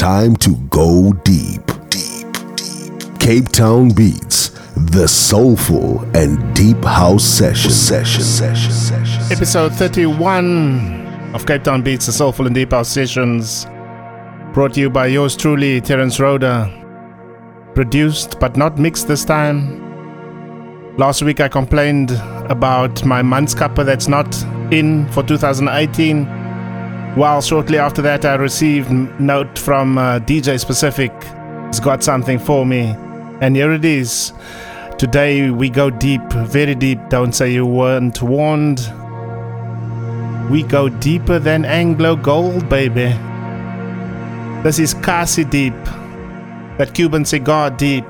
time to go deep. Deep, deep. Cape Town Beats, the soulful and deep house session. Session, session, session. Episode 31 of Cape Town Beats, the Soulful and Deep House Sessions. Brought to you by yours truly, Terence Rhoda. Produced but not mixed this time. Last week I complained about my month's cuppa that's not in for 2018. While shortly after that I received note from uh, DJ Specific. He's got something for me. And here it is. Today we go deep, very deep. Don't say you weren't warned. We go deeper than Anglo Gold, baby. This is Kasi Deep, that Cuban cigar deep,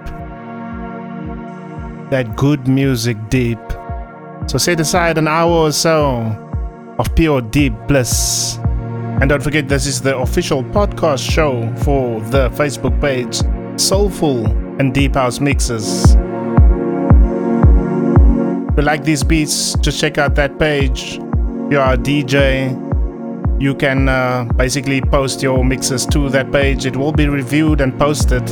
that good music deep. So set aside an hour or so of pure deep bliss. And don't forget, this is the official podcast show for the Facebook page Soulful and Deep House Mixes. If you like these beats, just check out that page. If you are a DJ, you can uh, basically post your mixes to that page. It will be reviewed and posted.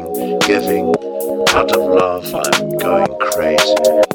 Giving. Out of love, I'm going crazy.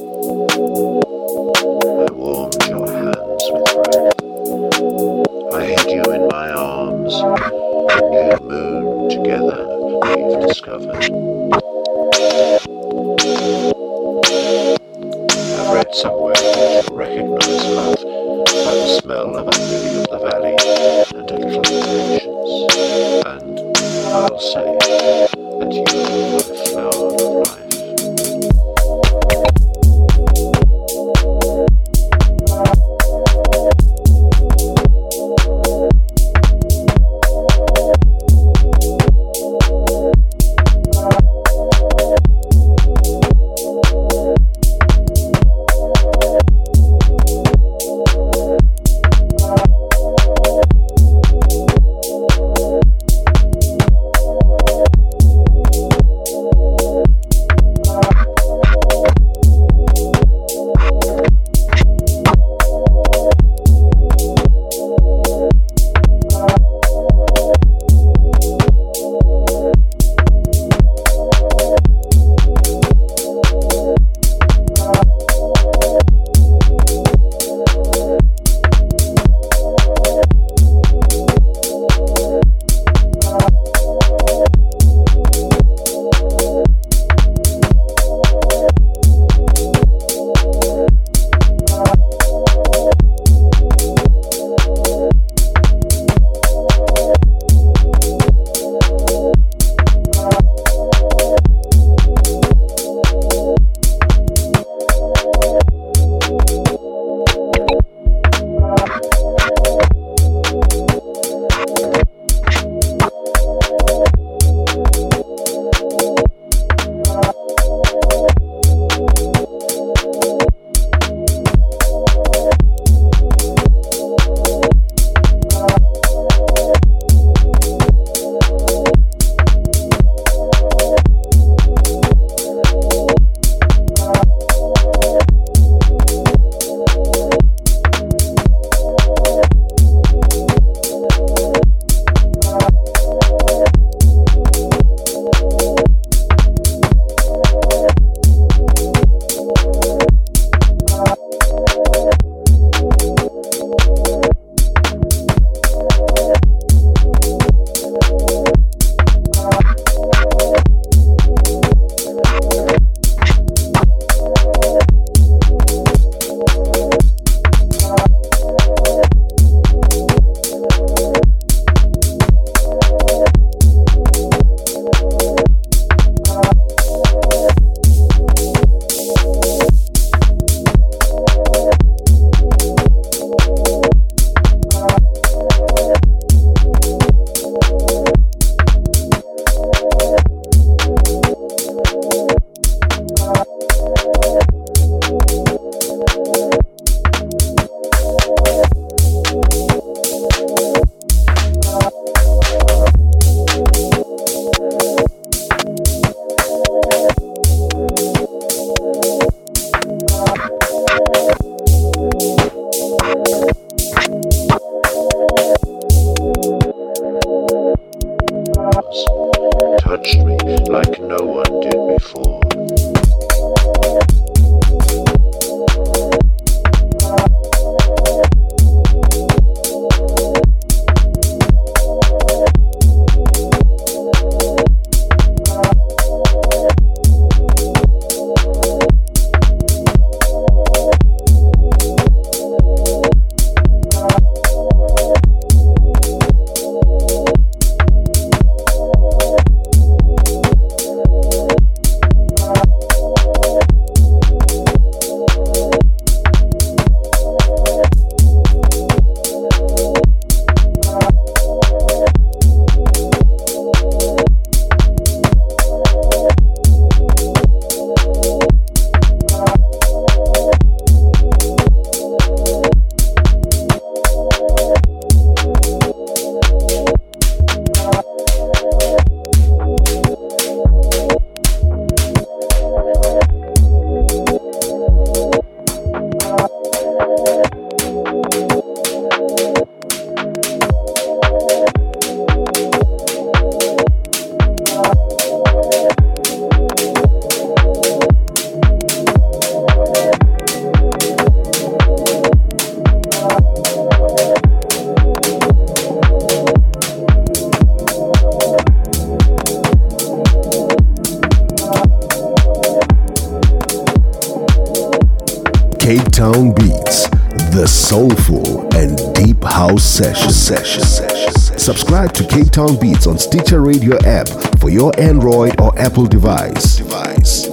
Subscribe Town Beats on Stitcher Radio app for your Android or Apple device. device.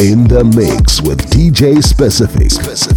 In the mix with DJ Specific. Specific.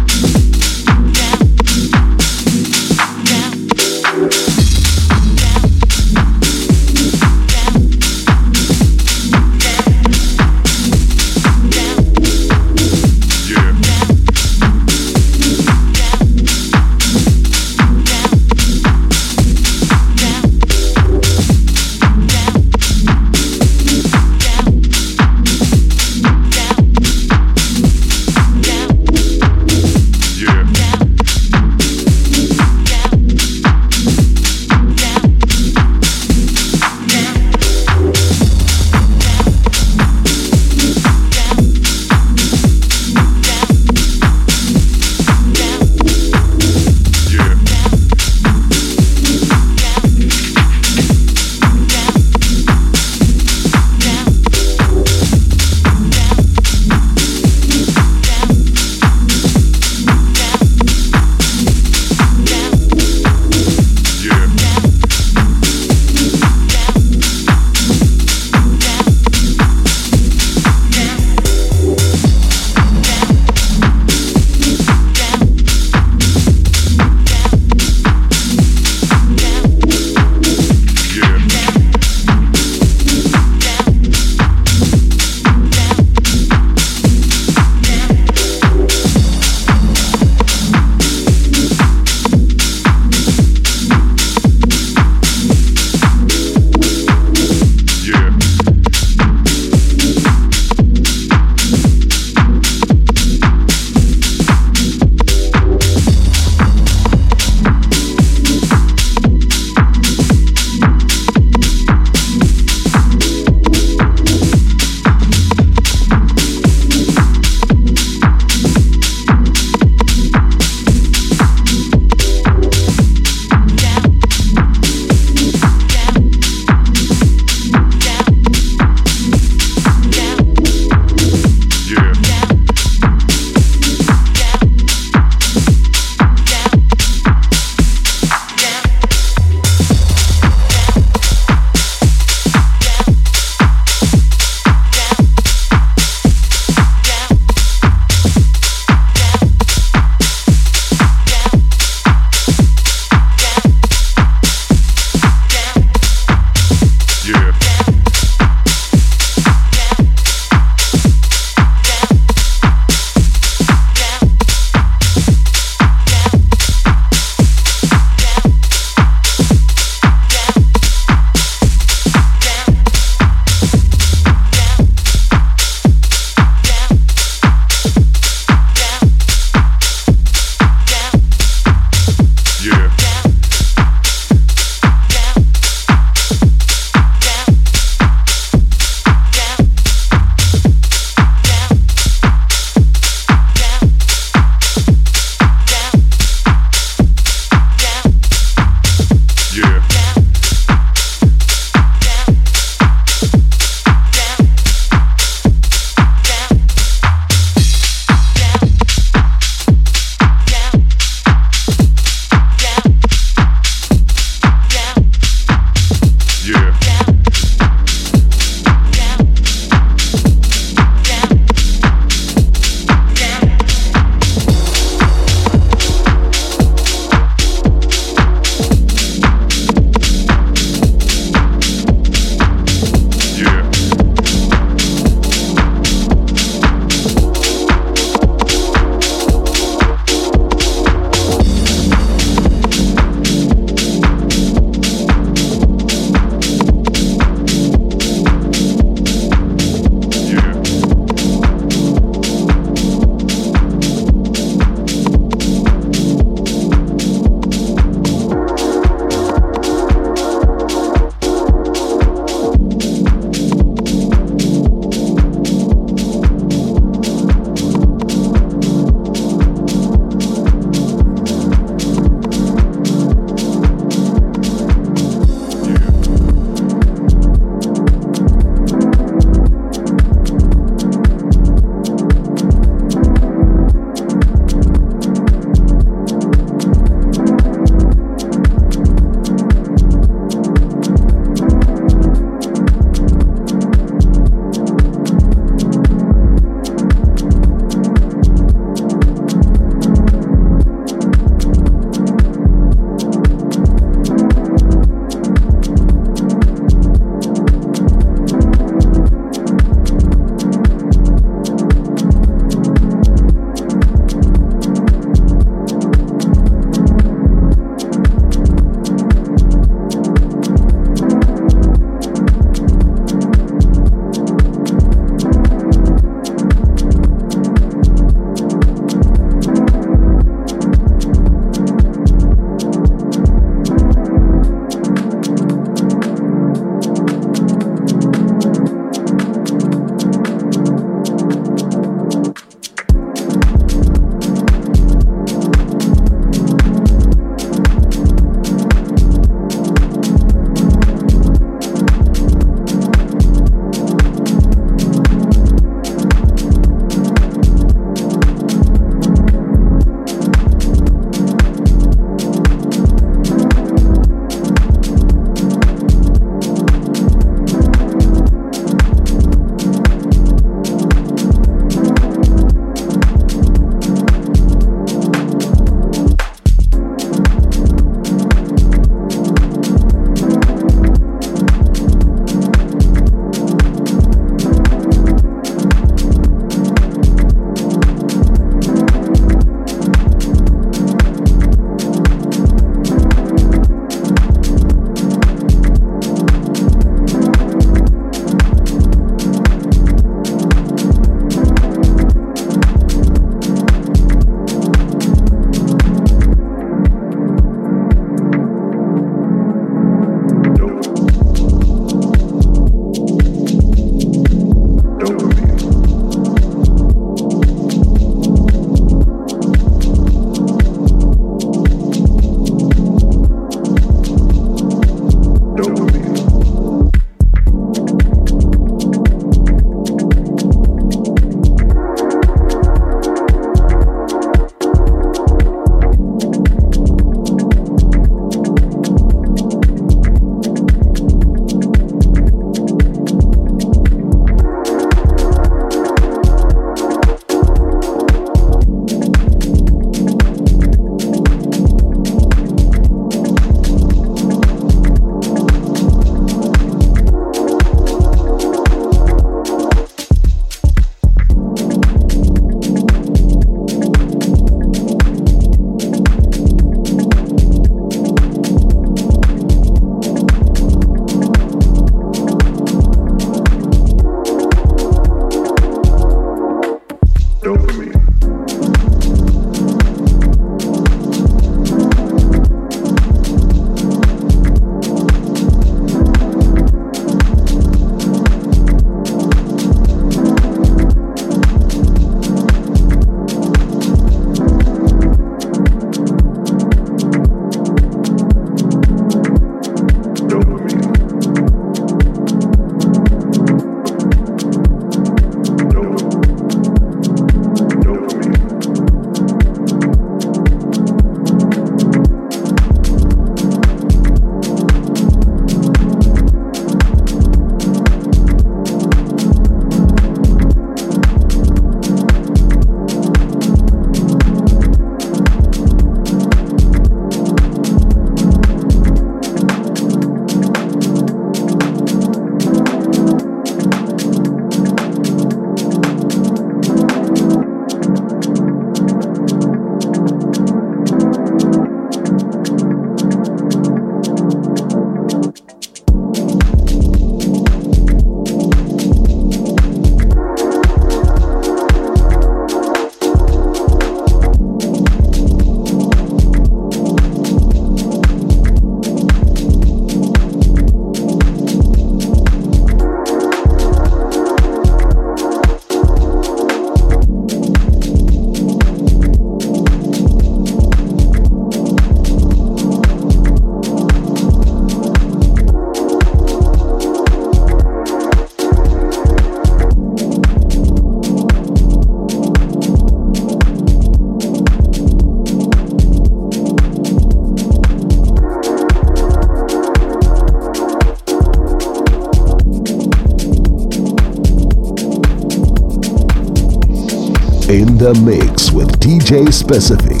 The mix with DJ Specific.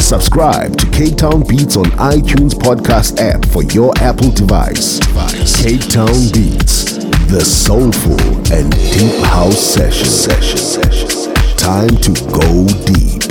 Subscribe to Cape Town Beats on iTunes podcast app for your Apple device. Cape Town Beats, the soulful and deep house session. Time to go deep.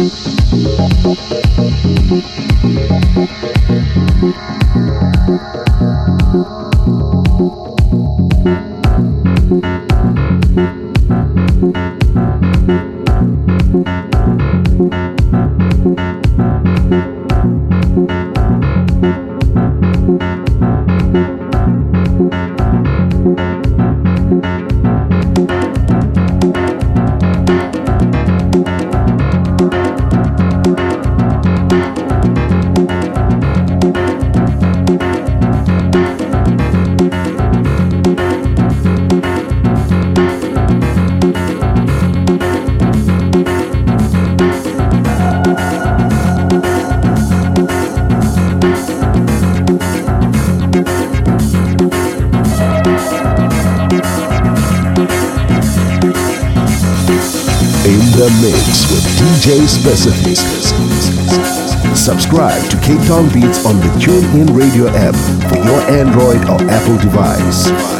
Thank you. Cape Town Beats on the TuneIn Radio app for your Android or Apple device.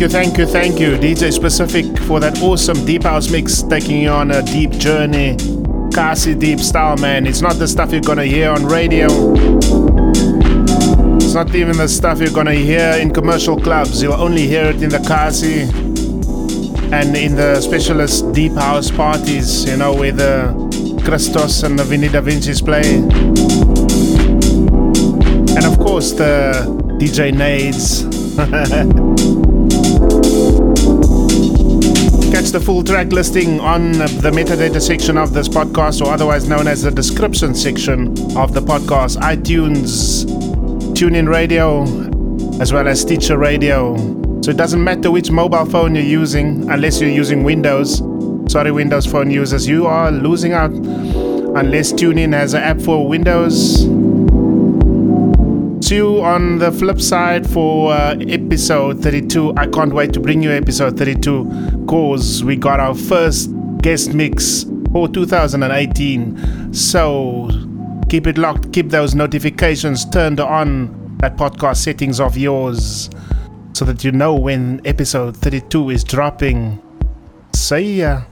Thank you, thank you, thank you, DJ Specific, for that awesome deep house mix, taking you on a deep journey. Kasi deep style, man. It's not the stuff you're gonna hear on radio. It's not even the stuff you're gonna hear in commercial clubs. You'll only hear it in the Kasi and in the specialist deep house parties, you know, where the Christos and the Vinny Da Vinci's play. And of course, the DJ Nades. The full track listing on the metadata section of this podcast, or otherwise known as the description section of the podcast, iTunes, TuneIn Radio, as well as Stitcher Radio. So it doesn't matter which mobile phone you're using, unless you're using Windows. Sorry, Windows phone users, you are losing out unless TuneIn has an app for Windows you on the flip side for uh, episode 32. I can't wait to bring you episode 32 because we got our first guest mix for 2018. So keep it locked, keep those notifications turned on, that podcast settings of yours, so that you know when episode 32 is dropping. See ya.